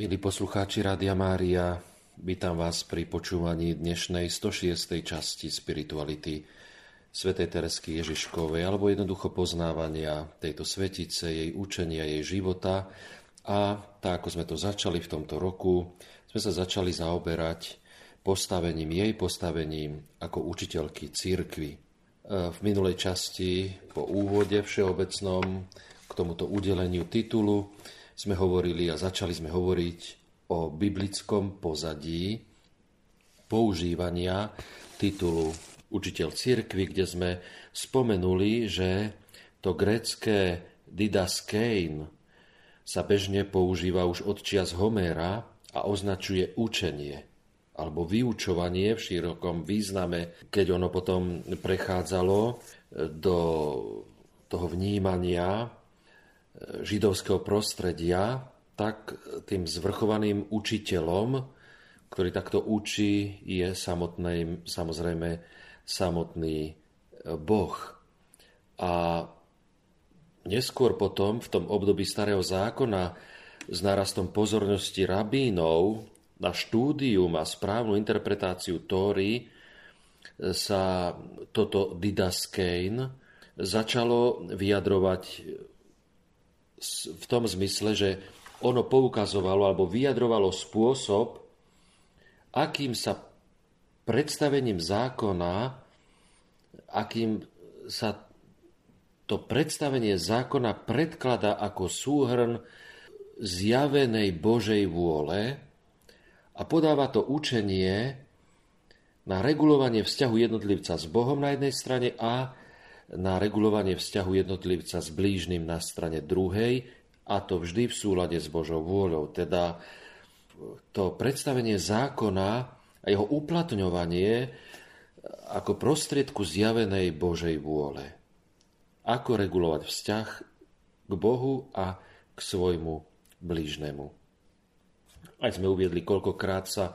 Milí poslucháči Rádia Mária, vítam vás pri počúvaní dnešnej 106. časti Spirituality svätej Teresky Ježiškovej, alebo jednoducho poznávania tejto svetice, jej učenia, jej života. A tak, ako sme to začali v tomto roku, sme sa začali zaoberať postavením, jej postavením ako učiteľky církvy. E, v minulej časti po úvode všeobecnom k tomuto udeleniu titulu sme hovorili a začali sme hovoriť o biblickom pozadí používania titulu učiteľ cirkvi, kde sme spomenuli, že to grécké didaskein sa bežne používa už od čias Homéra a označuje učenie alebo vyučovanie v širokom význame, keď ono potom prechádzalo do toho vnímania židovského prostredia, tak tým zvrchovaným učiteľom, ktorý takto učí, je samotný, samozrejme samotný e, Boh. A neskôr potom, v tom období Starého zákona, s narastom pozornosti rabínov na štúdium a správnu interpretáciu Tóry e, sa toto didaskein začalo vyjadrovať v tom zmysle, že ono poukazovalo alebo vyjadrovalo spôsob, akým sa predstavením zákona, akým sa to predstavenie zákona predklada ako súhrn zjavenej Božej vôle a podáva to učenie na regulovanie vzťahu jednotlivca s Bohom na jednej strane a na regulovanie vzťahu jednotlivca s blížnym na strane druhej, a to vždy v súlade s Božou vôľou. Teda to predstavenie zákona a jeho uplatňovanie ako prostriedku zjavenej Božej vôle. Ako regulovať vzťah k Bohu a k svojmu blížnemu. Aj sme uviedli, koľkokrát sa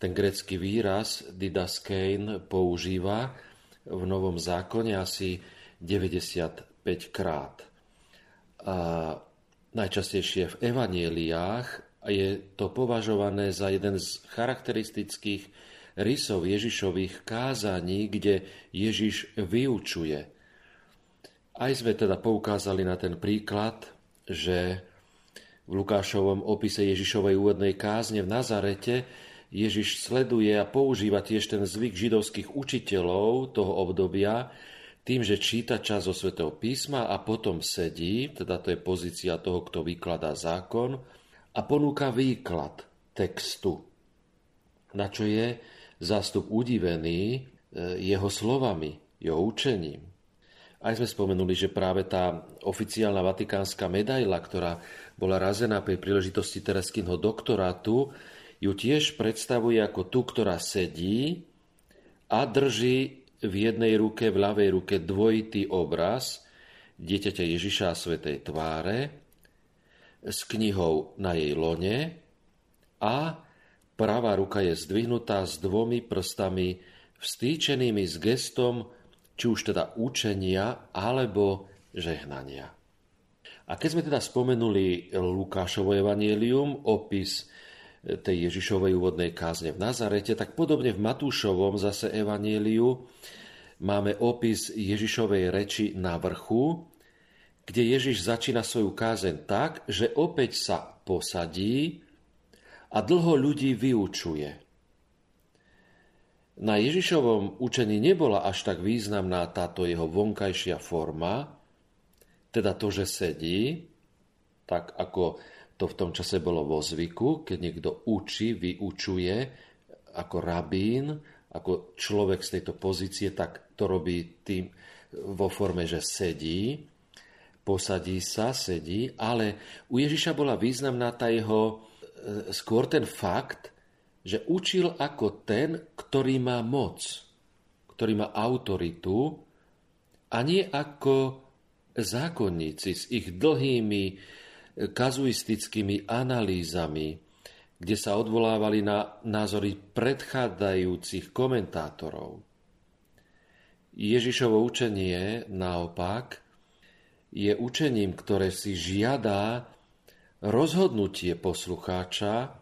ten grecký výraz didaskein používa v Novom zákone, asi 95 krát. A najčastejšie v evanieliách je to považované za jeden z charakteristických rysov Ježišových kázaní, kde Ježiš vyučuje. Aj sme teda poukázali na ten príklad, že v Lukášovom opise Ježišovej úvodnej kázne v Nazarete Ježiš sleduje a používa tiež ten zvyk židovských učiteľov toho obdobia, tým, že číta čas zo svätého písma a potom sedí, teda to je pozícia toho, kto vykladá zákon, a ponúka výklad textu, na čo je zástup udivený e, jeho slovami, jeho učením. Aj sme spomenuli, že práve tá oficiálna vatikánska medaila, ktorá bola razená pri príležitosti Tereskynho doktorátu, ju tiež predstavuje ako tú, ktorá sedí a drží v jednej ruke, v ľavej ruke dvojitý obraz dieťaťa Ježiša a Svetej tváre s knihou na jej lone a pravá ruka je zdvihnutá s dvomi prstami vstýčenými s gestom či už teda učenia alebo žehnania. A keď sme teda spomenuli Lukášovo evanielium, opis tej Ježišovej úvodnej kázne v Nazarete, tak podobne v Matúšovom zase evanieliu máme opis Ježišovej reči na vrchu, kde Ježiš začína svoju kázeň tak, že opäť sa posadí a dlho ľudí vyučuje. Na Ježišovom učení nebola až tak významná táto jeho vonkajšia forma, teda to, že sedí, tak ako to v tom čase bolo vo zvyku, keď niekto učí, vyučuje ako rabín, ako človek z tejto pozície, tak to robí tým vo forme, že sedí, posadí sa, sedí, ale u Ježiša bola významná tá jeho, e, skôr ten fakt, že učil ako ten, ktorý má moc, ktorý má autoritu a nie ako zákonníci s ich dlhými kazuistickými analýzami, kde sa odvolávali na názory predchádzajúcich komentátorov. Ježišovo učenie naopak je učením, ktoré si žiadá rozhodnutie poslucháča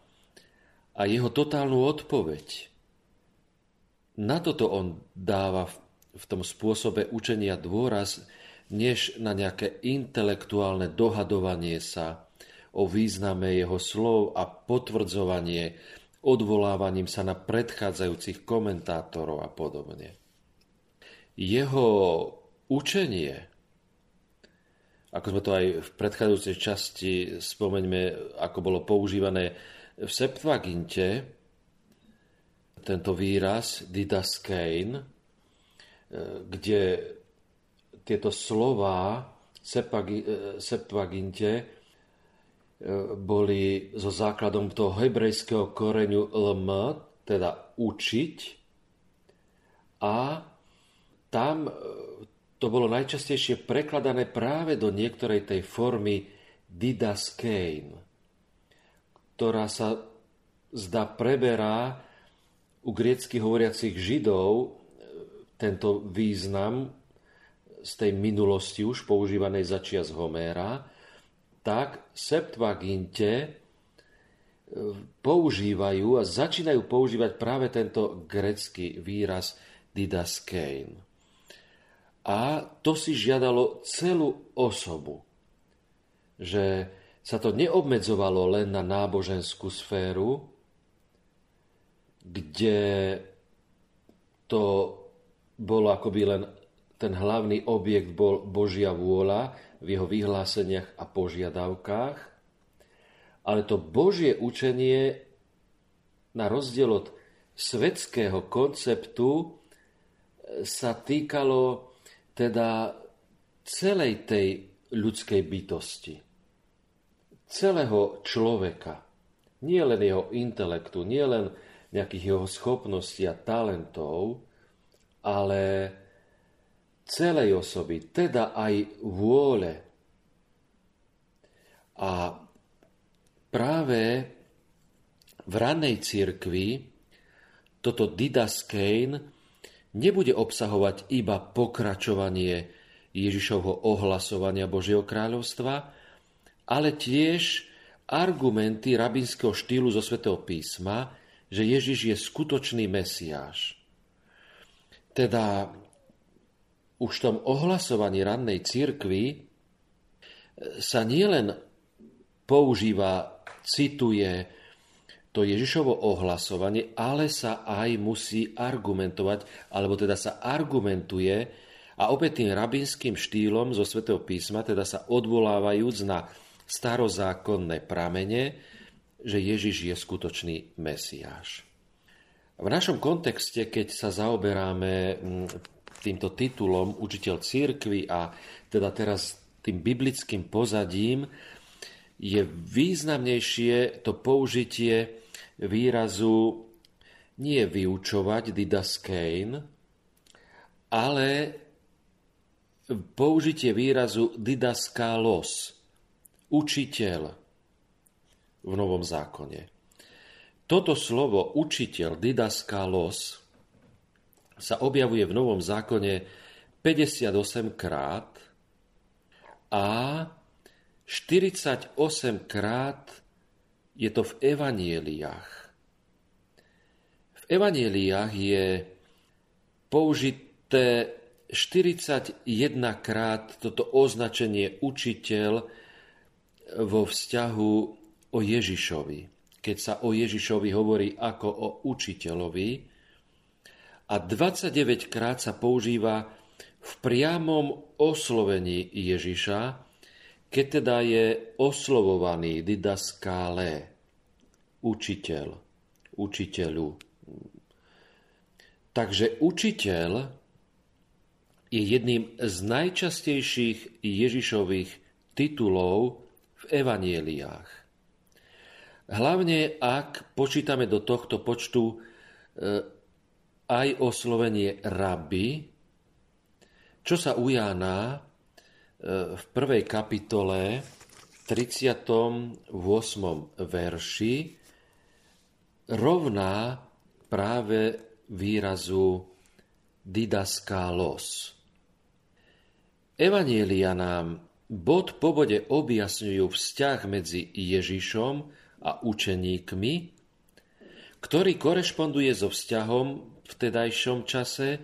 a jeho totálnu odpoveď. Na toto on dáva v tom spôsobe učenia dôraz, než na nejaké intelektuálne dohadovanie sa o význame jeho slov a potvrdzovanie odvolávaním sa na predchádzajúcich komentátorov a podobne. Jeho učenie, ako sme to aj v predchádzajúcej časti spomeňme, ako bolo používané v Septuaginte, tento výraz didaskein, e, kde tieto slova v Septuaginte e, boli so základom toho hebrejského koreňu lm, teda učiť, a tam e, to bolo najčastejšie prekladané práve do niektorej tej formy didaskein, ktorá sa zdá preberá u griecky hovoriacich židov e, tento význam z tej minulosti už používanej za čias Homéra, tak Septuaginte e, používajú a začínajú používať práve tento grecký výraz didaskein. A to si žiadalo celú osobu, že sa to neobmedzovalo len na náboženskú sféru, kde to bolo akoby len ten hlavný objekt bol Božia vôľa v jeho vyhláseniach a požiadavkách, ale to Božie učenie na rozdiel od svetského konceptu sa týkalo teda celej tej ľudskej bytosti, celého človeka, nie len jeho intelektu, nie len nejakých jeho schopností a talentov, ale celej osoby, teda aj vôle. A práve v ranej cirkvi toto didaskein nebude obsahovať iba pokračovanie Ježišovho ohlasovania Božieho kráľovstva, ale tiež argumenty rabinského štýlu zo svätého písma, že Ježiš je skutočný Mesiáš. Teda už v tom ohlasovaní rannej církvy e, sa nielen používa, cituje to Ježišovo ohlasovanie, ale sa aj musí argumentovať, alebo teda sa argumentuje a opäť tým rabinským štýlom zo svätého písma, teda sa odvolávajúc na starozákonné pramene, že Ježiš je skutočný Mesiáš. V našom kontexte, keď sa zaoberáme týmto titulom učiteľ církvy a teda teraz tým biblickým pozadím, je významnejšie to použitie výrazu nie vyučovať didaskein, ale použitie výrazu didaskalos, učiteľ, v Novom zákone. Toto slovo učiteľ, didaskalos, sa objavuje v Novom zákone 58 krát a 48 krát je to v evanieliách. V evanieliách je použité 41 krát toto označenie učiteľ vo vzťahu o Ježišovi, keď sa o Ježišovi hovorí ako o učiteľovi a 29 krát sa používa v priamom oslovení Ježiša, keď teda je oslovovaný didaskále, učiteľ, učiteľu. Takže učiteľ je jedným z najčastejších Ježišových titulov v evanieliách. Hlavne ak počítame do tohto počtu e, aj oslovenie rabi, čo sa u Jána e, v prvej kapitole 38. verši rovná práve výrazu didaskalos. Evanielia nám bod po bode objasňujú vzťah medzi Ježišom a učeníkmi, ktorý korešponduje so vzťahom v tedajšom čase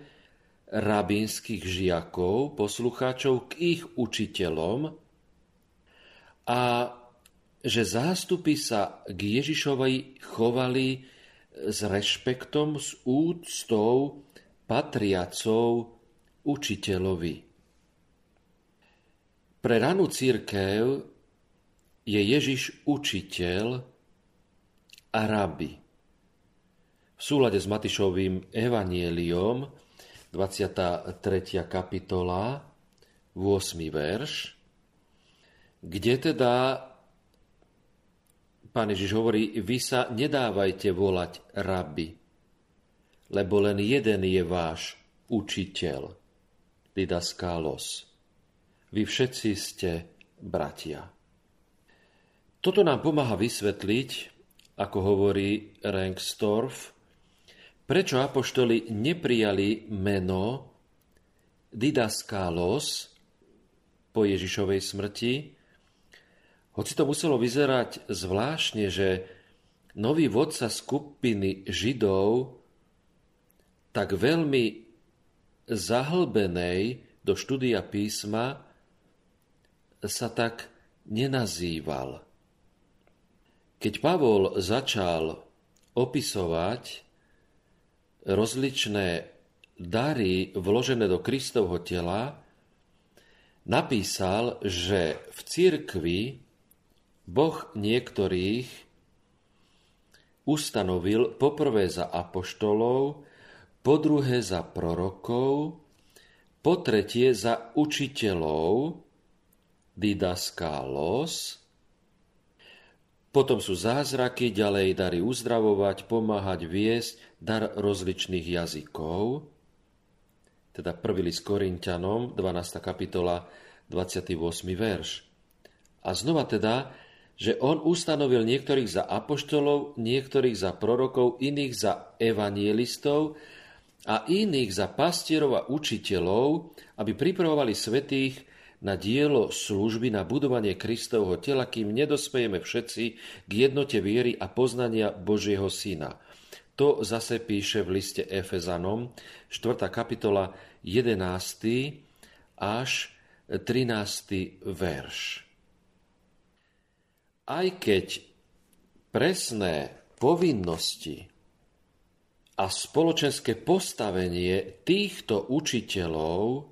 rabínskych žiakov, poslucháčov k ich učiteľom a že zástupy sa k Ježišovej chovali s rešpektom, s úctou patriacov učiteľovi. Pre ranú církev je Ježiš učiteľ a rabi. V súlade s Matišovým evanieliom 23. kapitola 8. verš, kde teda pán Ježiš hovorí, vy sa nedávajte volať rabi, lebo len jeden je váš učiteľ, didaskálos vy všetci ste bratia. Toto nám pomáha vysvetliť, ako hovorí Rengstorff, prečo apoštoli neprijali meno Didaskalos po Ježišovej smrti, hoci to muselo vyzerať zvláštne, že nový vodca skupiny Židov tak veľmi zahlbenej do štúdia písma sa tak nenazýval. Keď Pavol začal opisovať rozličné dary vložené do Kristovho tela, napísal, že v cirkvi Boh niektorých ustanovil poprvé za apoštolov, po druhé za prorokov, po tretie za učiteľov, didaskalos, potom sú zázraky, ďalej dary uzdravovať, pomáhať, viesť, dar rozličných jazykov, teda prvý list Korintianom, 12. kapitola, 28. verš. A znova teda, že on ustanovil niektorých za apoštolov, niektorých za prorokov, iných za evangelistov a iných za pastierov a učiteľov, aby pripravovali svetých na dielo služby na budovanie Kristovho tela, kým nedospejeme všetci k jednote viery a poznania Božieho Syna. To zase píše v liste Efezanom, 4. kapitola, 11. až 13. verš. Aj keď presné povinnosti a spoločenské postavenie týchto učiteľov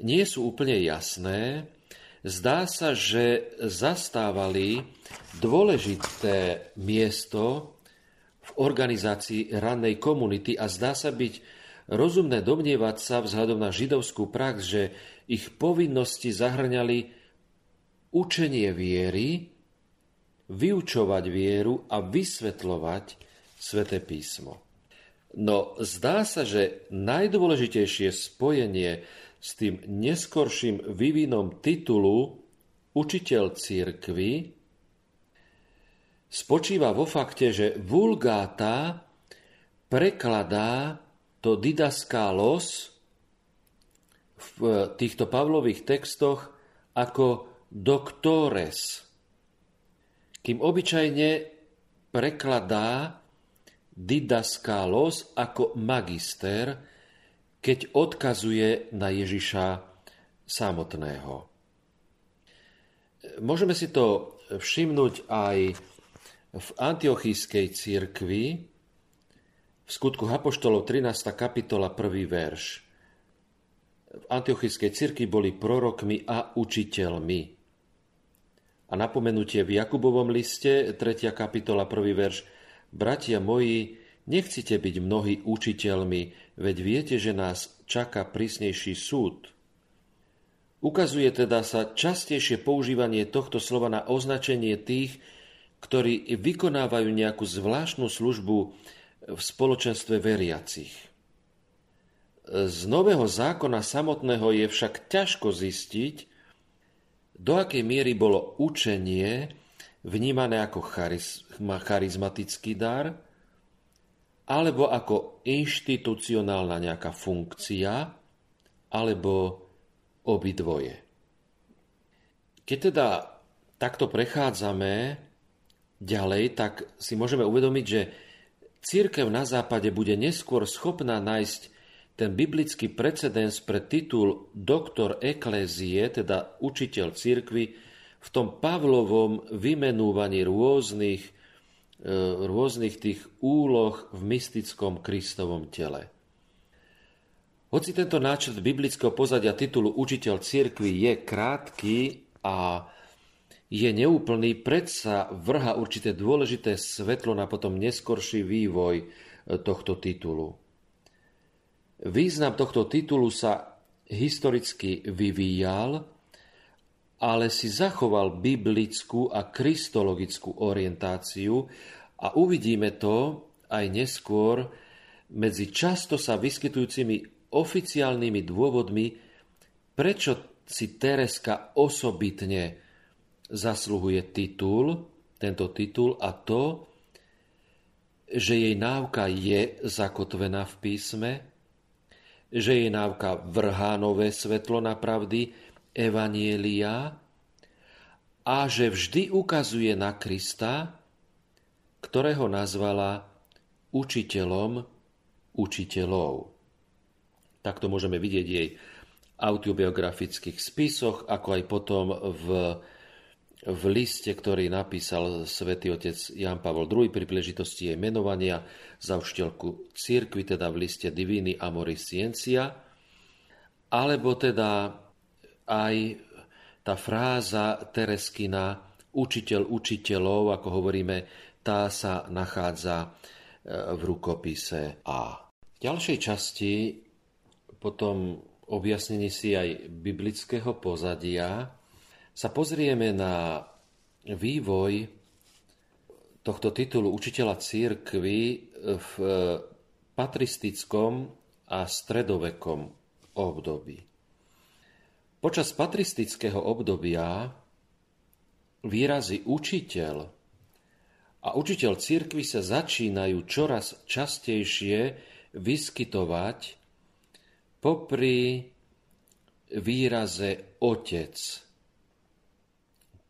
nie sú úplne jasné. Zdá sa, že zastávali dôležité miesto v organizácii rannej komunity a zdá sa byť rozumné domnievať sa vzhľadom na židovskú prax, že ich povinnosti zahrňali učenie viery, vyučovať vieru a vysvetľovať sväté písmo. No zdá sa, že najdôležitejšie spojenie s tým neskorším vývinom titulu učiteľ církvy spočíva vo fakte, že vulgáta prekladá to didaskálos v týchto Pavlových textoch ako doktores, kým obyčajne prekladá didaskálos ako magister, keď odkazuje na Ježiša samotného. Môžeme si to všimnúť aj v antiochískej církvi, v skutku Apoštolov 13. kapitola 1. verš. V antiochískej církvi boli prorokmi a učiteľmi. A napomenutie v Jakubovom liste, 3. kapitola 1. verš. Bratia moji, nechcite byť mnohí učiteľmi, veď viete, že nás čaká prísnejší súd. Ukazuje teda sa častejšie používanie tohto slova na označenie tých, ktorí vykonávajú nejakú zvláštnu službu v spoločenstve veriacich. Z nového zákona samotného je však ťažko zistiť, do akej miery bolo učenie vnímané ako charizmatický dar alebo ako inštitucionálna nejaká funkcia, alebo obidvoje. Keď teda takto prechádzame ďalej, tak si môžeme uvedomiť, že církev na západe bude neskôr schopná nájsť ten biblický precedens pre titul doktor eklézie, teda učiteľ církvy, v tom Pavlovom vymenúvaní rôznych, rôznych tých úloh v mystickom Kristovom tele. Hoci tento náčrt biblického pozadia titulu učiteľ církvy je krátky a je neúplný, predsa vrha určité dôležité svetlo na potom neskorší vývoj e, tohto titulu. Význam tohto titulu sa historicky vyvíjal, ale si zachoval biblickú a kristologickú orientáciu a uvidíme to aj neskôr medzi často sa vyskytujúcimi oficiálnymi dôvodmi, prečo si Tereska osobitne zasluhuje titul, tento titul a to, že jej návka je zakotvená v písme, že jej návka vrhá nové svetlo na pravdy Evanielia a že vždy ukazuje na Krista, ktorého nazvala učiteľom učiteľov. Takto môžeme vidieť jej autobiografických spisoch, ako aj potom v v liste, ktorý napísal svätý otec Jan Pavol II pri príležitosti jej menovania za učiteľku církvy, teda v liste Divini Amoris Scientia, alebo teda aj tá fráza Tereskina učiteľ učiteľov, ako hovoríme, tá sa nachádza e, v rukopise A. V ďalšej časti potom objasnení si aj biblického pozadia sa pozrieme na vývoj tohto titulu učiteľa církvy v patristickom a stredovekom období. Počas patristického obdobia výrazy učiteľ a učiteľ církvy sa začínajú čoraz častejšie vyskytovať popri výraze otec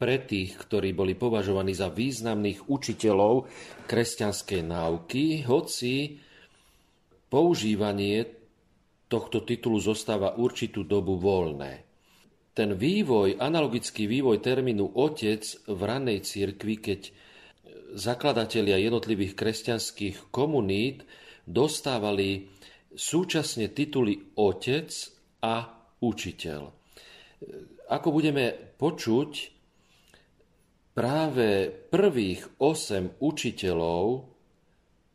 pre tých, ktorí boli považovaní za významných učiteľov kresťanskej náuky, hoci používanie tohto titulu zostáva určitú dobu voľné. Ten vývoj, analogický vývoj termínu otec v ranej cirkvi, keď zakladatelia jednotlivých kresťanských komunít dostávali súčasne tituly otec a učiteľ. Ako budeme počuť, práve prvých osem učiteľov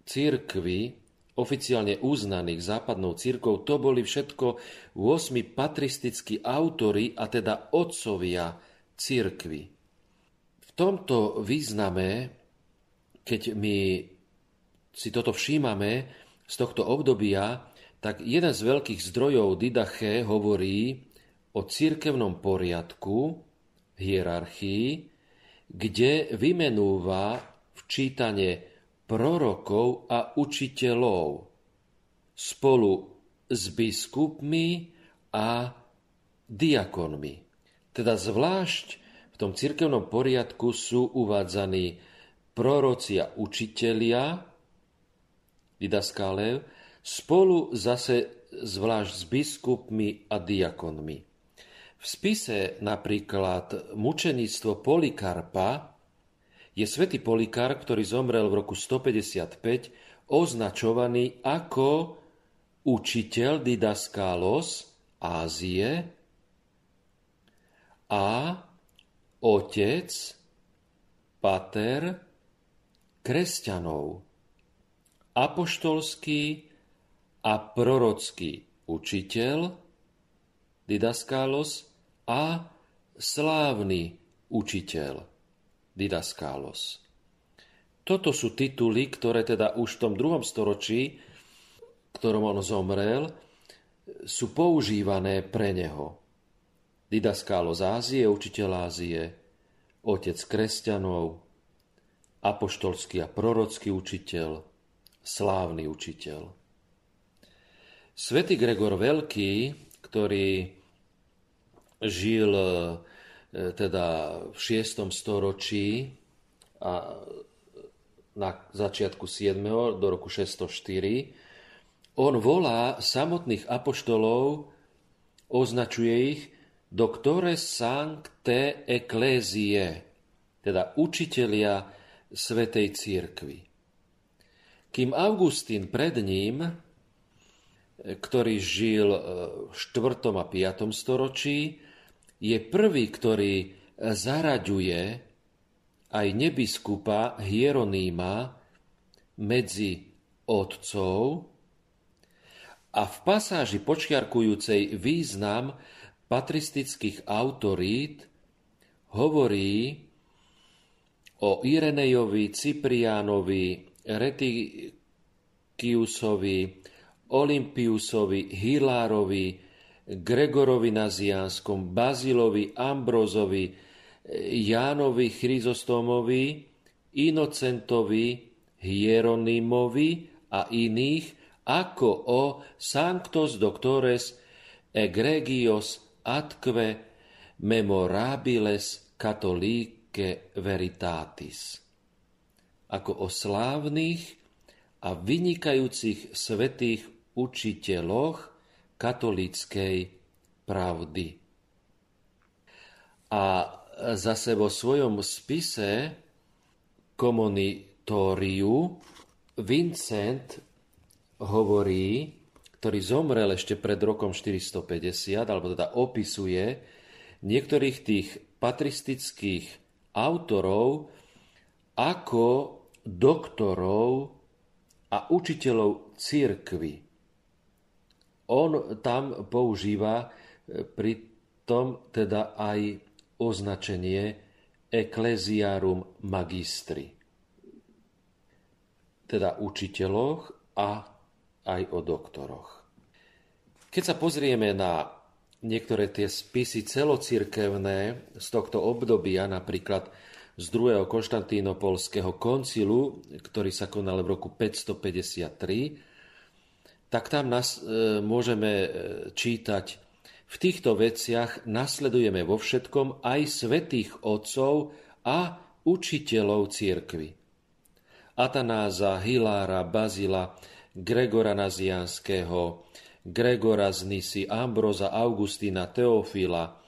církvy, oficiálne uznaných západnou církou, to boli všetko 8 patristickí autory, a teda otcovia církvy. V tomto význame, keď my si toto všímame z tohto obdobia, tak jeden z veľkých zdrojov Didache hovorí o církevnom poriadku, hierarchii, kde vymenúva včítanie prorokov a učiteľov spolu s biskupmi a diakonmi. Teda zvlášť v tom cirkevnom poriadku sú uvádzaní proroci a učitelia, didaskálev, spolu zase zvlášť s biskupmi a diakonmi. V spise napríklad mučeníctvo Polikarpa je svätý Polikarp, ktorý zomrel v roku 155, označovaný ako učiteľ Didaskálos Ázie a otec, pater kresťanov, apoštolský a prorocký učiteľ, Didaskálos a slávny učiteľ, didaskálos. Toto sú tituly, ktoré teda už v tom druhom storočí, ktorom on zomrel, sú používané pre neho. Didaskálos Ázie, učiteľ Ázie, otec kresťanov, apoštolský a prorocký učiteľ, slávny učiteľ. Svetý Gregor Veľký, ktorý žil teda v 6. storočí a na začiatku 7. do roku 604, on volá samotných apoštolov, označuje ich doktore sancte ecclesiae, teda učitelia Svetej církvy. Kým Augustín pred ním, ktorý žil v 4. a 5. storočí, je prvý, ktorý zaraďuje aj nebiskupa Hieronýma medzi otcov a v pasáži počiarkujúcej význam patristických autorít hovorí o Irenejovi, Cipriánovi, Retikiusovi, Olympiusovi, Hilárovi, Gregorovi Nazianskom, Bazilovi, Ambrozovi, Jánovi Chryzostómovi, Inocentovi, Hieronymovi a iných, ako o Sanctos Doctores egregios atque memorabiles catholique veritatis. Ako o slávnych a vynikajúcich svetých učiteľoch katolíckej pravdy. A zase vo svojom spise komunitóriu Vincent hovorí, ktorý zomrel ešte pred rokom 450, alebo teda opisuje niektorých tých patristických autorov ako doktorov a učiteľov církvy. On tam používa e, pri tom teda aj označenie Ecclesiarum Magistri, teda učiteľoch a aj o doktoroch. Keď sa pozrieme na niektoré tie spisy celocirkevné z tohto obdobia, napríklad z druhého konštantínopolského koncilu, ktorý sa konal v roku 553, tak tam nás e, môžeme e, čítať v týchto veciach nasledujeme vo všetkom aj svetých otcov a učiteľov církvy. Atanáza, Hilára, Bazila, Gregora Nazianského, Gregora z Nisy, Ambroza, Augustína, Teofila,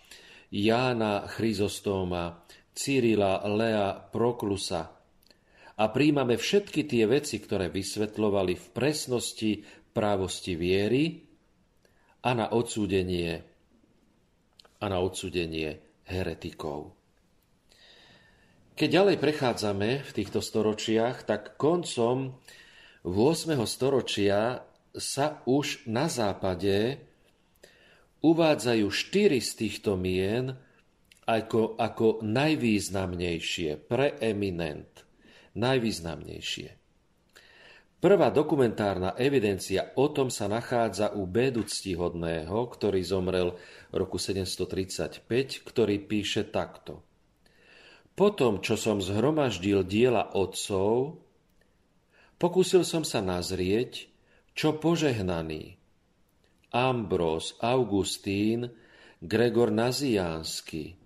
Jána Chryzostóma, Cyrila, Lea, Proklusa. A príjmame všetky tie veci, ktoré vysvetľovali v presnosti právosti viery a na odsúdenie a na odsúdenie heretikov. Keď ďalej prechádzame v týchto storočiach, tak koncom 8. storočia sa už na západe uvádzajú štyri z týchto mien ako, ako najvýznamnejšie, preeminent, najvýznamnejšie. Prvá dokumentárna evidencia o tom sa nachádza u Bédu Ctihodného, ktorý zomrel v roku 735, ktorý píše takto. Potom, čo som zhromaždil diela otcov, Pokúsil som sa nazrieť, čo požehnaný. Ambros, Augustín, Gregor Naziánsky,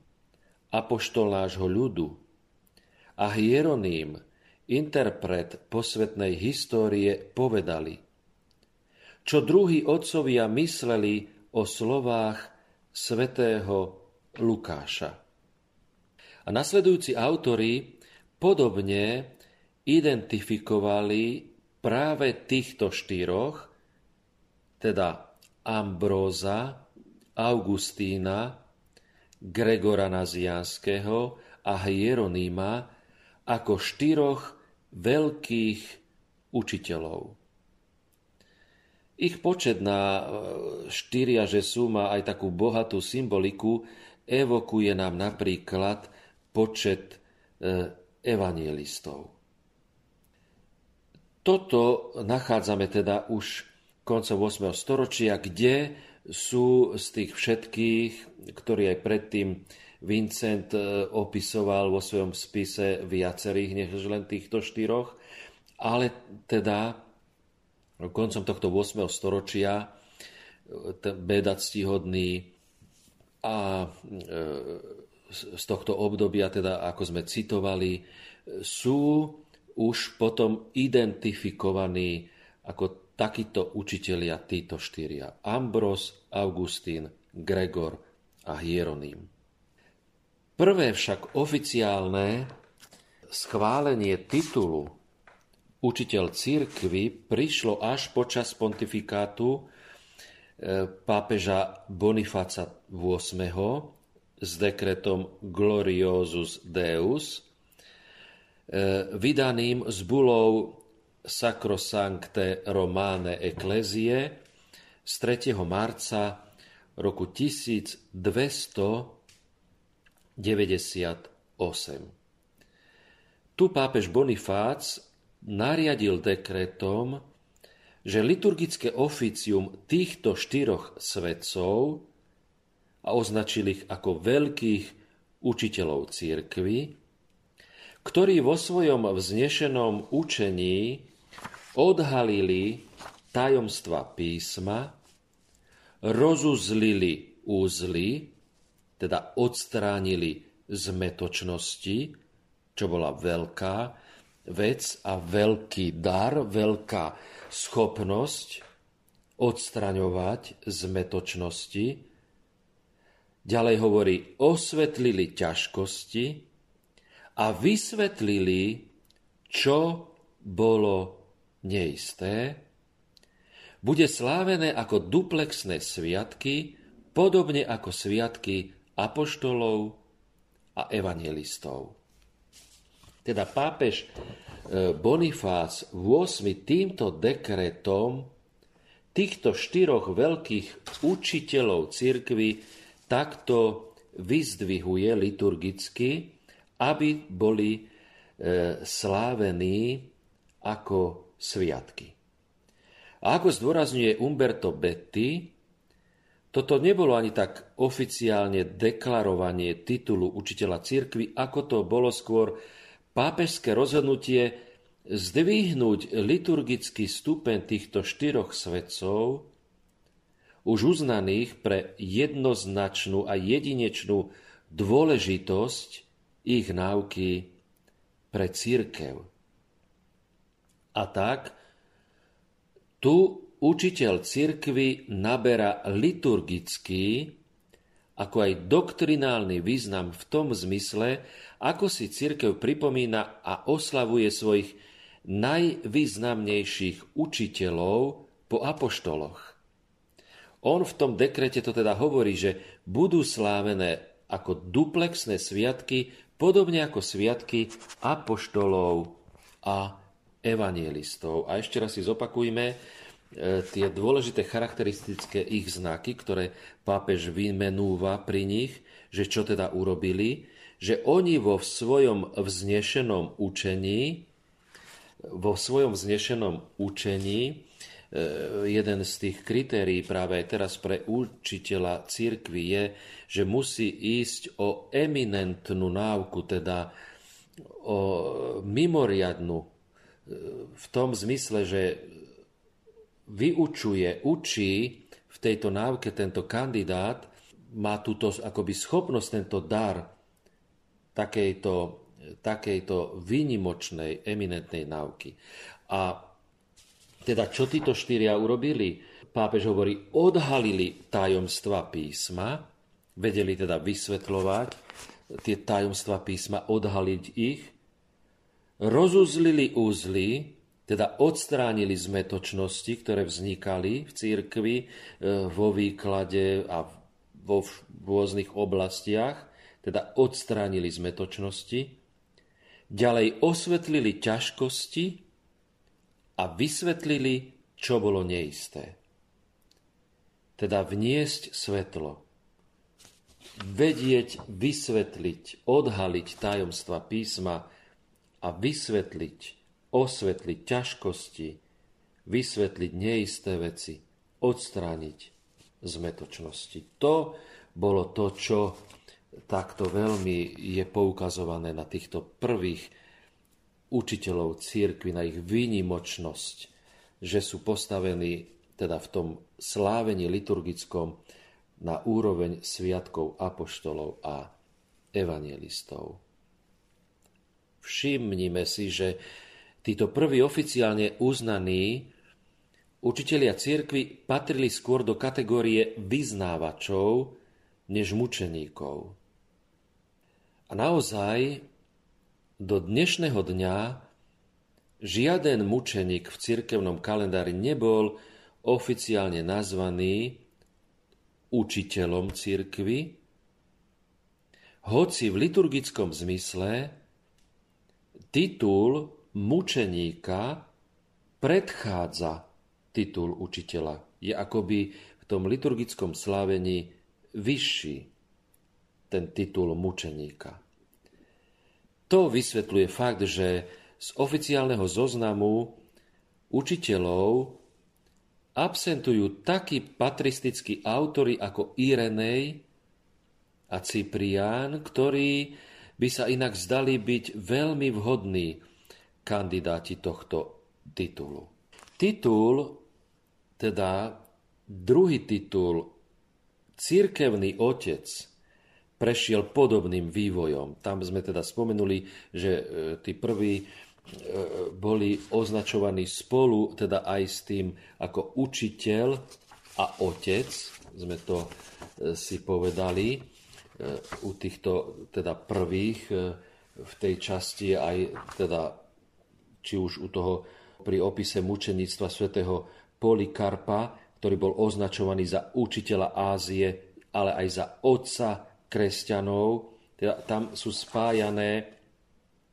apoštol nášho ľudu a Hieroným, interpret posvetnej histórie, povedali, čo druhí otcovia mysleli o slovách svätého Lukáša. A nasledujúci autory podobne identifikovali práve týchto štyroch, teda Ambróza, Augustína, Gregora Nazianského a Hieronýma ako štyroch veľkých učiteľov. Ich počet na e, štyria, že sú, má aj takú bohatú symboliku, evokuje nám napríklad počet e, evangelistov. Toto nachádzame teda už koncom 8. storočia, kde sú z tých všetkých, ktorí aj predtým Vincent e, opisoval vo svojom spise viacerých, než len týchto štyroch, ale teda koncom tohto 8. storočia e, ten beda ctihodný a e, z tohto obdobia, teda ako sme citovali, sú už potom identifikovaní ako takíto učitelia títo štyria. Ambros, Augustín, Gregor a Hieronym. Prvé však oficiálne schválenie titulu učiteľ církvy prišlo až počas pontifikátu e, pápeža Bonifáca VIII s dekretom Gloriosus Deus, e, vydaným z bulou Sacrosancte Romane Ecclesie z 3. marca roku 1298. Tu pápež Bonifác nariadil dekretom, že liturgické oficium týchto štyroch svetcov a označil ich ako veľkých učiteľov církvy, ktorí vo svojom vznešenom učení odhalili tajomstva písma, rozuzlili úzly, teda odstránili zmetočnosti, čo bola veľká vec a veľký dar, veľká schopnosť odstraňovať zmetočnosti, Ďalej hovorí, osvetlili ťažkosti a vysvetlili, čo bolo neisté, bude slávené ako duplexné sviatky, podobne ako sviatky apoštolov a evangelistov. Teda pápež e, Bonifác 8. týmto dekretom týchto štyroch veľkých učiteľov cirkvy takto vyzdvihuje liturgicky, aby boli e, slávení ako sviatky. A ako zdôrazňuje Umberto Betti, toto nebolo ani tak oficiálne deklarovanie titulu učiteľa cirkvy, ako to bolo skôr pápežské rozhodnutie zdvihnúť liturgický stupeň týchto štyroch svetcov už uznaných pre jednoznačnú a jedinečnú dôležitosť ich náuky pre církev. A tak tu učiteľ církvy naberá liturgický, ako aj doktrinálny význam v tom zmysle, ako si církev pripomína a oslavuje svojich najvýznamnejších učiteľov po apoštoloch. On v tom dekrete to teda hovorí, že budú slávené ako duplexné sviatky, podobne ako sviatky apoštolov a evangelistov. A ešte raz si zopakujme tie dôležité charakteristické ich znaky, ktoré pápež vymenúva pri nich, že čo teda urobili, že oni vo svojom vznešenom učení, vo svojom vznešenom učení E, jeden z tých kritérií práve aj teraz pre učiteľa církvy je, že musí ísť o eminentnú náuku, teda o mimoriadnu e, v tom zmysle, že vyučuje, učí v tejto náuke tento kandidát, má túto akoby schopnosť, tento dar takejto, takejto výnimočnej, eminentnej náuky. A teda čo títo štyria urobili? Pápež hovorí, odhalili tajomstva písma, vedeli teda vysvetľovať tie tajomstva písma, odhaliť ich, rozuzlili úzly, teda odstránili zmetočnosti, ktoré vznikali v církvi e, vo výklade a vo rôznych oblastiach, teda odstránili zmetočnosti, ďalej osvetlili ťažkosti, a vysvetlili, čo bolo neisté. Teda vniesť svetlo, vedieť, vysvetliť, odhaliť tajomstva písma a vysvetliť, osvetliť ťažkosti, vysvetliť neisté veci, odstrániť zmetočnosti. To bolo to, čo takto veľmi je poukazované na týchto prvých učiteľov církvy, na ich výnimočnosť, že sú postavení teda v tom slávení liturgickom na úroveň sviatkov apoštolov a evangelistov. Všimnime si, že títo prví oficiálne uznaní učitelia cirkvy patrili skôr do kategórie vyznávačov než mučeníkov. A naozaj do dnešného dňa žiaden mučeník v cirkevnom kalendári nebol oficiálne nazvaný učiteľom cirkvy, hoci v liturgickom zmysle titul mučeníka predchádza titul učiteľa. Je akoby v tom liturgickom slávení vyšší ten titul mučeníka. To vysvetľuje fakt, že z oficiálneho zoznamu učiteľov absentujú takí patristickí autory ako Irenej a Cyprián, ktorí by sa inak zdali byť veľmi vhodní kandidáti tohto titulu. Titul, teda druhý titul, Církevný otec, prešiel podobným vývojom. Tam sme teda spomenuli, že e, tí prví E, boli označovaní spolu, teda aj s tým ako učiteľ a otec, sme to e, si povedali, u týchto teda prvých v tej časti aj teda či už u toho pri opise mučenictva svätého Polikarpa, ktorý bol označovaný za učiteľa Ázie, ale aj za otca kresťanov. Teda tam sú spájané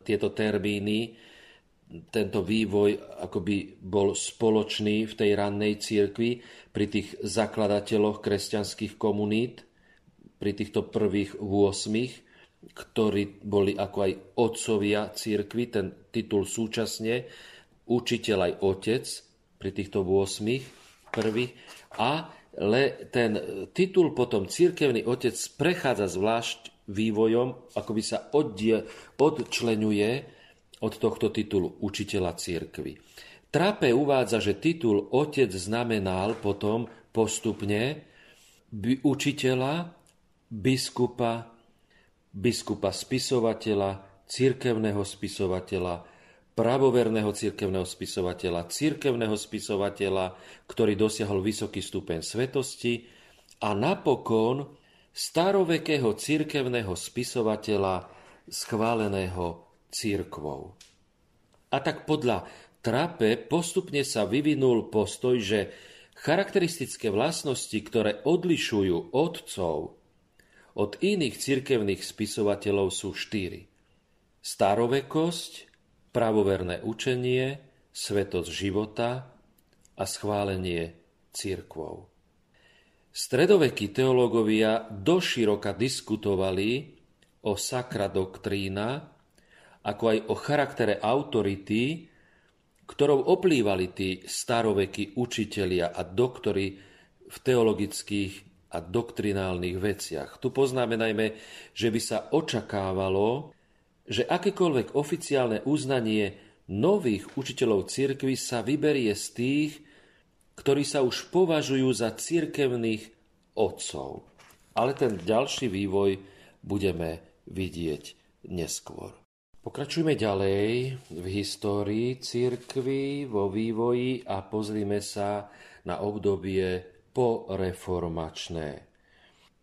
tieto termíny, tento vývoj akoby bol spoločný v tej rannej cirkvi pri tých zakladateľoch kresťanských komunít, pri týchto prvých 8, ktorí boli ako aj otcovia cirkvi, ten titul súčasne, učiteľ aj otec pri týchto 8 prvých a le, ten titul potom cirkevný otec prechádza zvlášť vývojom, akoby sa oddie, odčlenuje od tohto titulu učiteľa církvy. Trape uvádza, že titul otec znamenal potom postupne učiteľa, biskupa, biskupa spisovateľa, církevného spisovateľa, pravoverného církevného spisovateľa, církevného spisovateľa, ktorý dosiahol vysoký stupeň svetosti a napokon starovekého církevného spisovateľa schváleného církvou. A tak podľa Trape postupne sa vyvinul postoj, že charakteristické vlastnosti, ktoré odlišujú otcov od iných cirkevných spisovateľov sú štyri. Starovekosť, pravoverné učenie, svetosť života a schválenie církvou. Stredovekí teológovia doširoka diskutovali o sakra doktrína, ako aj o charaktere autority, ktorou oplývali tí staroveky učitelia a doktory v teologických a doktrinálnych veciach. Tu poznáme najmä, že by sa očakávalo, že akékoľvek oficiálne uznanie nových učiteľov cirkvy sa vyberie z tých, ktorí sa už považujú za cirkevných otcov. Ale ten ďalší vývoj budeme vidieť neskôr. Pokračujme ďalej v histórii církvy, vo vývoji a pozrime sa na obdobie poreformačné,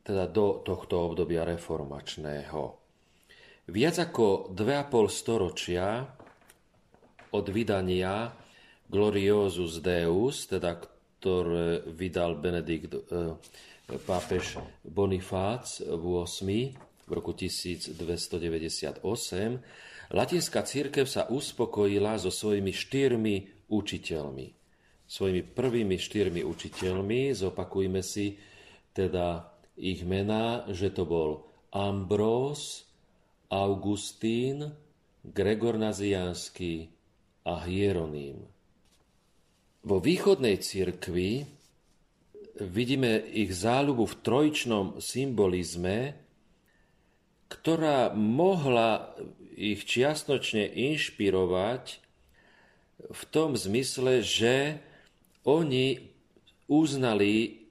teda do tohto obdobia reformačného. Viac ako 2,5 storočia od vydania Gloriosus Deus, teda ktoré vydal Benedikt e, pápež Bonifác v 8. v roku 1298, Latinská církev sa uspokojila so svojimi štyrmi učiteľmi. Svojimi prvými štyrmi učiteľmi, zopakujme si teda ich mená, že to bol Ambrós, Augustín, Gregor Nazianský a Hieroným. Vo východnej cirkvi vidíme ich záľubu v trojčnom symbolizme, ktorá mohla ich čiastočne inšpirovať v tom zmysle, že oni uznali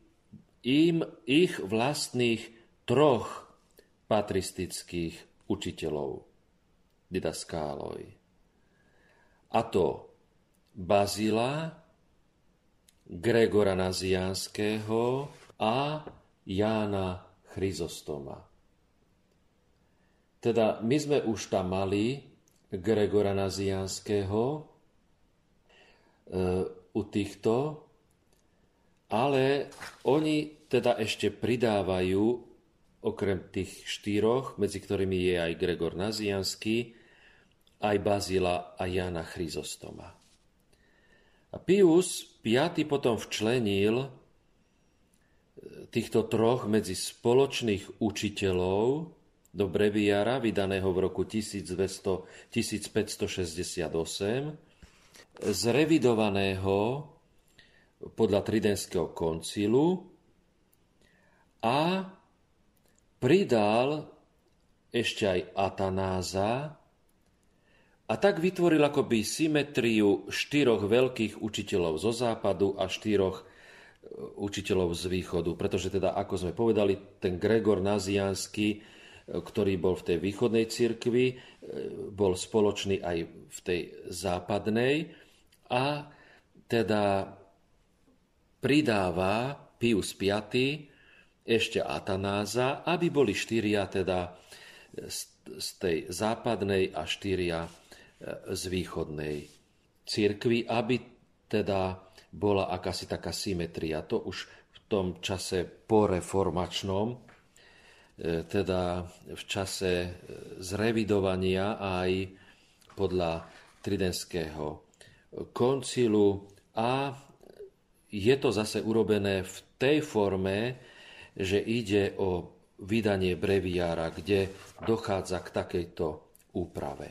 im ich vlastných troch patristických učiteľov, didaskáloj. A to Bazila, Gregora Nazianského a Jána Chryzostoma. Teda my sme už tam mali Gregora Nazianského e, u týchto, ale oni teda ešte pridávajú, okrem tých štyroch, medzi ktorými je aj Gregor Nazianský, aj Bazila a Jana Chryzostoma. A Pius V potom včlenil e, týchto troch medzi spoločných učiteľov do breviára, vydaného v roku 1200, 1568, zrevidovaného podľa Tridentského koncilu a pridal ešte aj Atanáza, a tak vytvoril akoby symetriu štyroch veľkých učiteľov zo západu a štyroch e, učiteľov z východu. Pretože teda, ako sme povedali, ten Gregor Naziansky, e, ktorý bol v tej východnej cirkvi, e, bol spoločný aj v tej západnej a teda pridáva Pius V ešte Atanáza, aby boli štyria teda z tej západnej a štyria z východnej církvy, aby teda bola akási taká symetria. To už v tom čase poreformačnom, e, teda v čase e, zrevidovania aj podľa Tridentského koncilu a je to zase urobené v tej forme, že ide o vydanie breviára, kde dochádza k takejto úprave.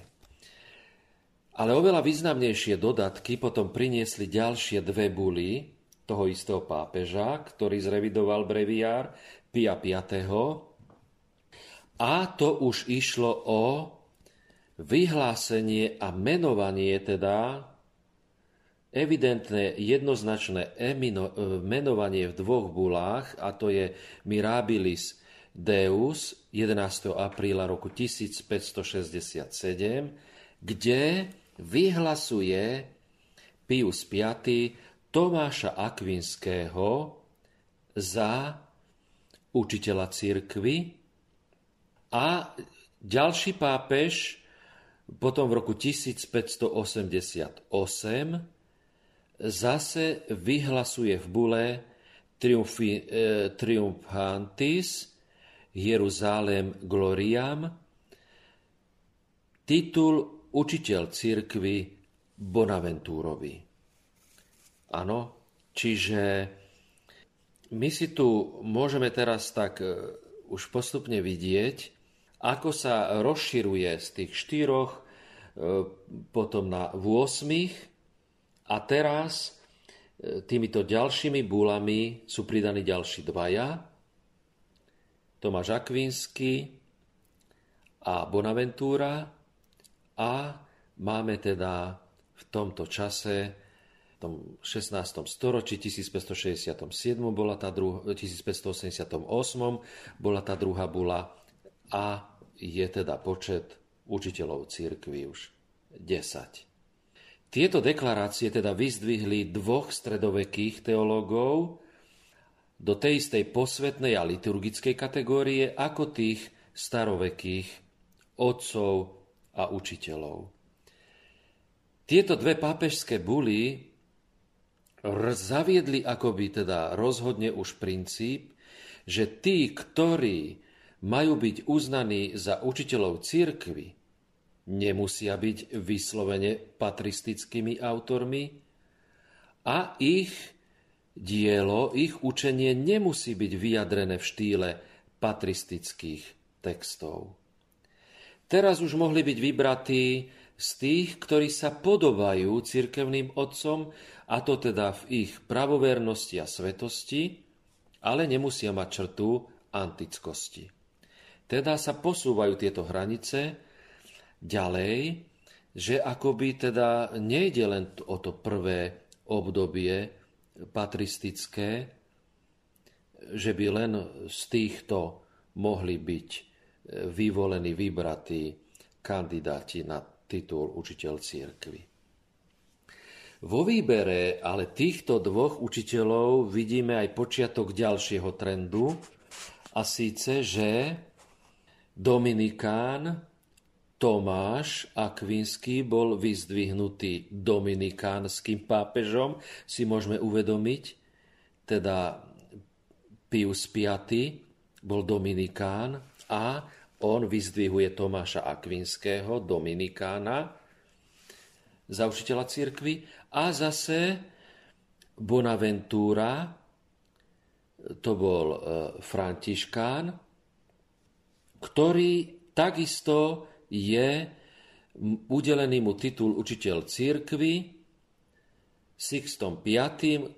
Ale oveľa významnejšie dodatky potom priniesli ďalšie dve buly toho istého pápeža, ktorý zrevidoval breviár Pia V. A to už išlo o vyhlásenie a menovanie teda evidentné jednoznačné emino, menovanie v dvoch bulách, a to je Mirabilis Deus 11. apríla roku 1567, kde vyhlasuje Pius V. Tomáša Akvinského za učiteľa církvy a ďalší pápež potom v roku 1588 zase vyhlasuje v bule Triumphi, eh, Triumphantis Jeruzalem Gloriam titul učiteľ církvy Bonaventúrovi. Áno, čiže my si tu môžeme teraz tak e, už postupne vidieť, ako sa rozširuje z tých štyroch e, potom na 8 a teraz e, týmito ďalšími búlami sú pridaní ďalší dvaja, Tomáš Akvínsky a Bonaventúra a máme teda v tomto čase, v tom 16. storočí, 1567 bola tá druh- 1588 bola tá druhá bula a je teda počet učiteľov církvy už 10. Tieto deklarácie teda vyzdvihli dvoch stredovekých teológov do tej istej posvetnej a liturgickej kategórie ako tých starovekých otcov a učiteľov. Tieto dve pápežské buly zaviedli akoby teda rozhodne už princíp, že tí, ktorí majú byť uznaní za učiteľov církvy, nemusia byť vyslovene patristickými autormi a ich dielo, ich učenie nemusí byť vyjadrené v štýle patristických textov. Teraz už mohli byť vybratí z tých, ktorí sa podobajú cirkevným otcom, a to teda v ich pravovernosti a svetosti, ale nemusia mať črtu antickosti. Teda sa posúvajú tieto hranice ďalej, že akoby teda nejde len o to prvé obdobie patristické, že by len z týchto mohli byť vyvolení, vybratí kandidáti na titul učiteľ církvy. Vo výbere ale týchto dvoch učiteľov vidíme aj počiatok ďalšieho trendu, a síce, že Dominikán Tomáš Akvinský bol vyzdvihnutý dominikánskym pápežom, si môžeme uvedomiť, teda Pius V bol dominikán a on vyzdvihuje Tomáša Akvinského, dominikána, za učiteľa církvy a zase Bonaventura, to bol e, Františkán, ktorý takisto je udelený mu titul učiteľ církvy Sixtom V,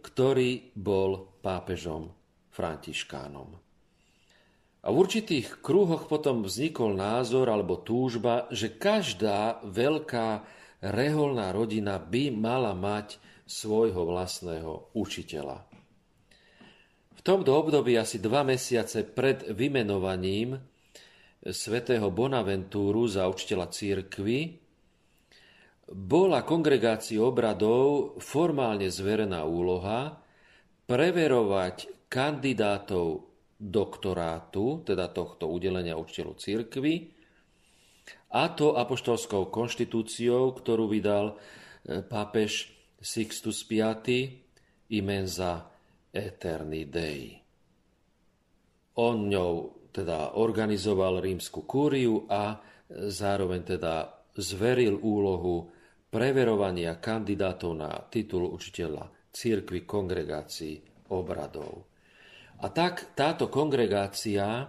ktorý bol pápežom Františkánom. A v určitých krúhoch potom vznikol názor alebo túžba, že každá veľká reholná rodina by mala mať svojho vlastného učiteľa. V tomto období asi dva mesiace pred vymenovaním svätého Bonaventúru za učiteľa církvy bola kongregácii obradov formálne zverená úloha preverovať kandidátov doktorátu, teda tohto udelenia učiteľu církvy, a to apoštolskou konštitúciou, ktorú vydal e, pápež Sixtus V. Imenza Eterni Dei. On ňou teda organizoval rímsku kúriu a zároveň teda zveril úlohu preverovania kandidátov na titul učiteľa církvy kongregácií obradov. A tak táto kongregácia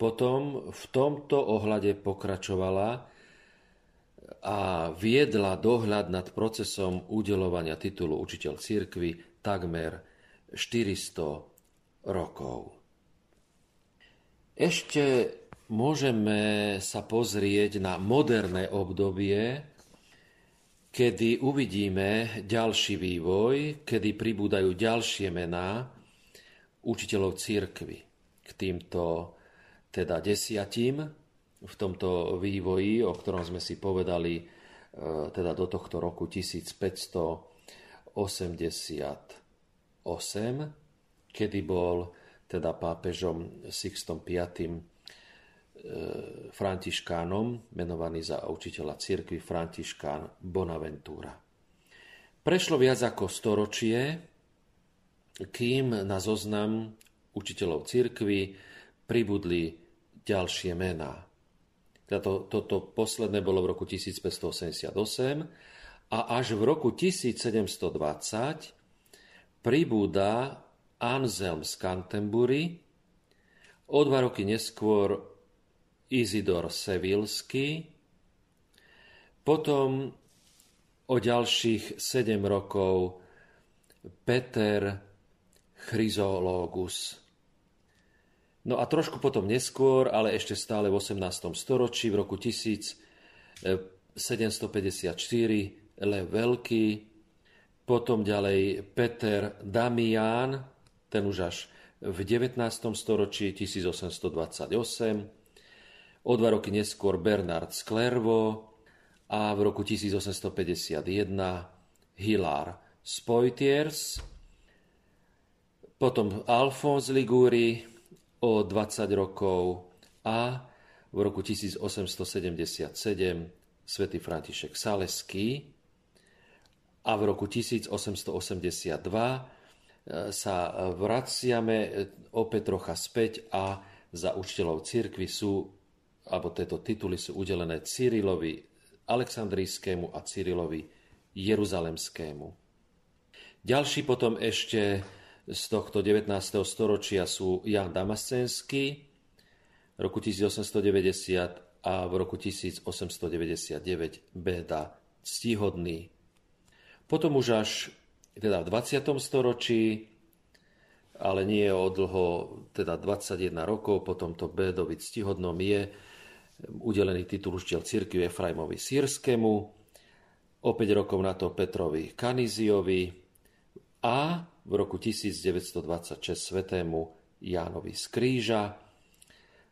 potom v tomto ohľade pokračovala a viedla dohľad nad procesom udelovania titulu učiteľ církvy takmer 400 rokov. Ešte môžeme sa pozrieť na moderné obdobie, kedy uvidíme ďalší vývoj, kedy pribúdajú ďalšie mená učiteľov církvy k týmto teda desiatim v tomto vývoji, o ktorom sme si povedali e, teda do tohto roku 1588, kedy bol teda pápežom Sixtom V. E, Františkánom, menovaný za učiteľa cirkvi Františkán Bonaventura. Prešlo viac ako storočie, kým na zoznam učiteľov cirkvi pribudli ďalšie mená. Toto, toto posledné bolo v roku 1588 a až v roku 1720 pribúda Anselm z Canterbury, o dva roky neskôr Izidor Sevilsky, potom o ďalších 7 rokov Peter Chryzologus. No a trošku potom neskôr, ale ešte stále v 18. storočí, v roku 1754, Lev Veľký, potom ďalej Peter Damián, ten už až v 19. storočí 1828, o dva roky neskôr Bernard Sklervo a v roku 1851 Hilar Spoitiers, potom Alphonse Liguri, o 20 rokov a v roku 1877 svätý František Saleský a v roku 1882 e, sa vraciame opäť trocha späť a za učiteľov cirkvi sú, alebo tieto tituly sú udelené Cyrilovi Aleksandrijskému a Cyrilovi Jeruzalemskému. Ďalší potom ešte z tohto 19. storočia sú Jan Damascenský v roku 1890 a v roku 1899 Beda Ctihodný. Potom už až teda v 20. storočí, ale nie o dlho, teda 21 rokov, potom to Bédovi Ctihodnom je udelený titul učiteľ cirkvi Efraimovi Sírskému, o 5 rokov na to Petrovi Kaniziovi a v roku 1926 svetému Jánovi z Kríža.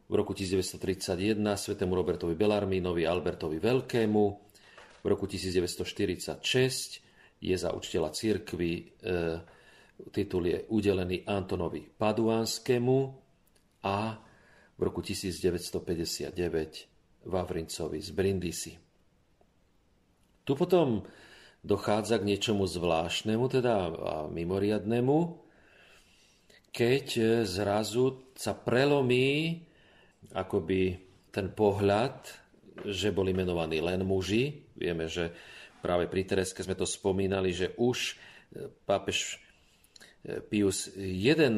v roku 1931 svetému Robertovi Belarmínovi Albertovi Veľkému, v roku 1946 je za učiteľa církvy e, titul je udelený Antonovi Paduánskému a v roku 1959 Vavrincovi z Brindisi. Tu potom dochádza k niečomu zvláštnemu, teda mimoriadnemu, keď zrazu sa prelomí akoby ten pohľad, že boli menovaní len muži. Vieme, že práve pri Tereske sme to spomínali, že už pápež Pius XI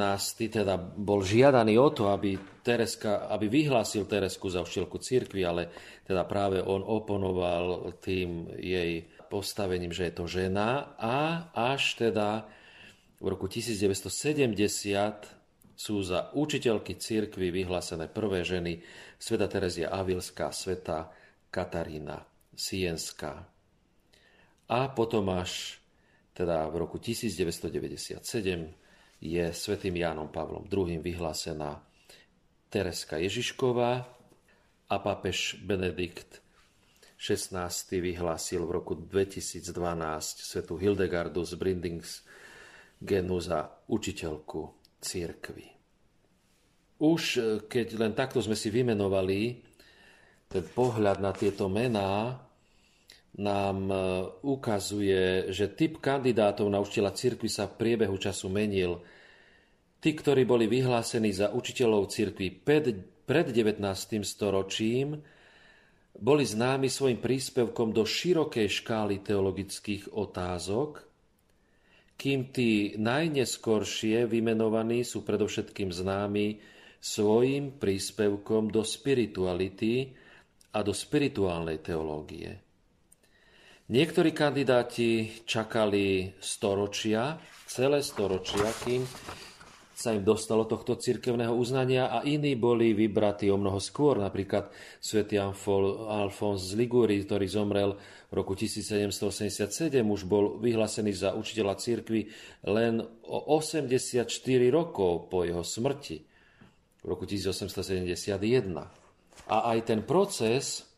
teda bol žiadaný o to, aby, Tereska, aby vyhlásil Teresku za včielku cirkvi, ale teda práve on oponoval tým jej postavením, že je to žena a až teda v roku 1970 sú za učiteľky cirkvy vyhlásené prvé ženy sveta Terezia Avilská, sveta Katarína Sienská. A potom až teda v roku 1997 je svätým Jánom Pavlom II vyhlásená Tereska Ježišková a pápež Benedikt XVI vyhlásil v roku 2012 svetu Hildegardu z Brindingenu za učiteľku církvy. Už eh, keď len takto sme si vymenovali ten pohľad na tieto mená, nám e, ukazuje, že typ kandidátov na učiteľa cirkvi sa v priebehu času menil. Tí, ktorí boli vyhlásení za učiteľov cirkvi pred 19. storočím, boli známi svojim príspevkom do širokej škály teologických otázok, kým tí najneskoršie vymenovaní sú predovšetkým známi svojim príspevkom do spirituality a do spirituálnej teológie. Niektorí kandidáti čakali storočia, celé storočia, kým sa im dostalo tohto cirkevného uznania a iní boli vybratí o mnoho skôr. Napríklad svätý Alfons z Liguri, ktorý zomrel v roku 1787, už bol vyhlásený za učiteľa cirkvi len o 84 rokov po jeho smrti v roku 1871. A aj ten proces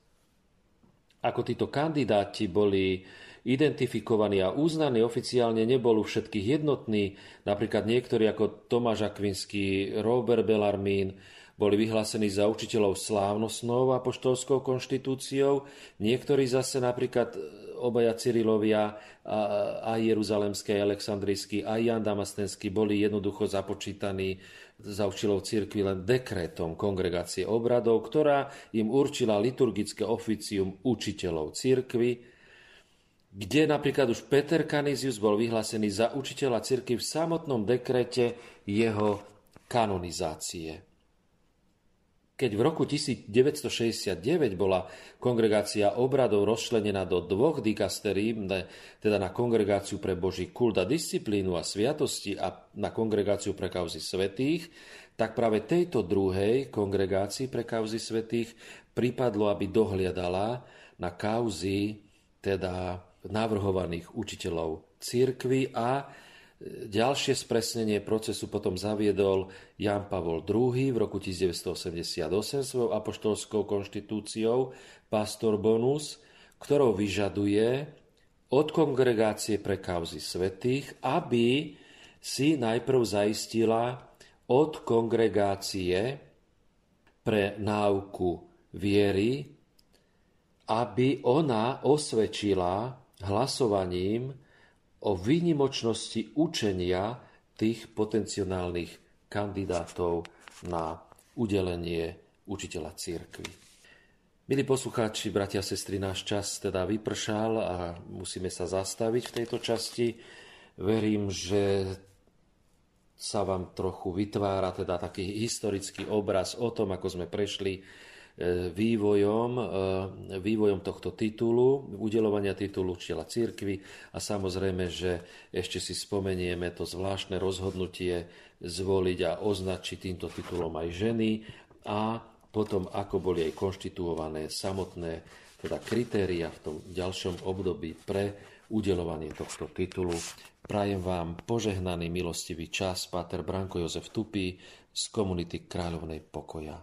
ako títo kandidáti boli identifikovaní a uznaní oficiálne nebol u všetkých jednotný. Napríklad niektorí ako Tomáš Akvinský, Robert Bellarmín boli vyhlásení za učiteľov slávnostnou apoštolskou konštitúciou, niektorí zase napríklad obaja Cyrilovia, aj Jeruzalemský, aj Aleksandrijský, aj Jan Damastenský boli jednoducho započítaní za učiteľov cirkvi len dekrétom kongregácie obradov, ktorá im určila liturgické oficium učiteľov cirkvi, kde napríklad už Peter Canisius bol vyhlásený za učiteľa cirkvi v samotnom dekrete jeho kanonizácie. Keď v roku 1969 bola kongregácia obradov rozčlenená do dvoch dikasterí, teda na kongregáciu pre Boží kult a disciplínu a sviatosti a na kongregáciu pre kauzy svetých, tak práve tejto druhej kongregácii pre kauzy svetých pripadlo, aby dohliadala na kauzy teda navrhovaných učiteľov církvy a Ďalšie spresnenie procesu potom zaviedol Jan Pavol II v roku 1988 svojou apoštolskou konštitúciou Pastor Bonus, ktorou vyžaduje od kongregácie pre kauzy svetých, aby si najprv zaistila od kongregácie pre náuku viery, aby ona osvedčila hlasovaním o výnimočnosti učenia tých potenciálnych kandidátov na udelenie učiteľa církvy. Milí poslucháči, bratia a sestry, náš čas teda vypršal a musíme sa zastaviť v tejto časti. Verím, že sa vám trochu vytvára teda taký historický obraz o tom, ako sme prešli vývojom, e, vývojom tohto titulu, udelovania titulu učiteľa církvy a samozrejme, že ešte si spomenieme to zvláštne rozhodnutie zvoliť a označiť týmto titulom aj ženy a potom ako boli aj konštituované samotné teda kritéria v tom ďalšom období pre udelovanie tohto titulu. Prajem vám požehnaný milostivý čas, Páter Branko Jozef Tupy z komunity Kráľovnej pokoja.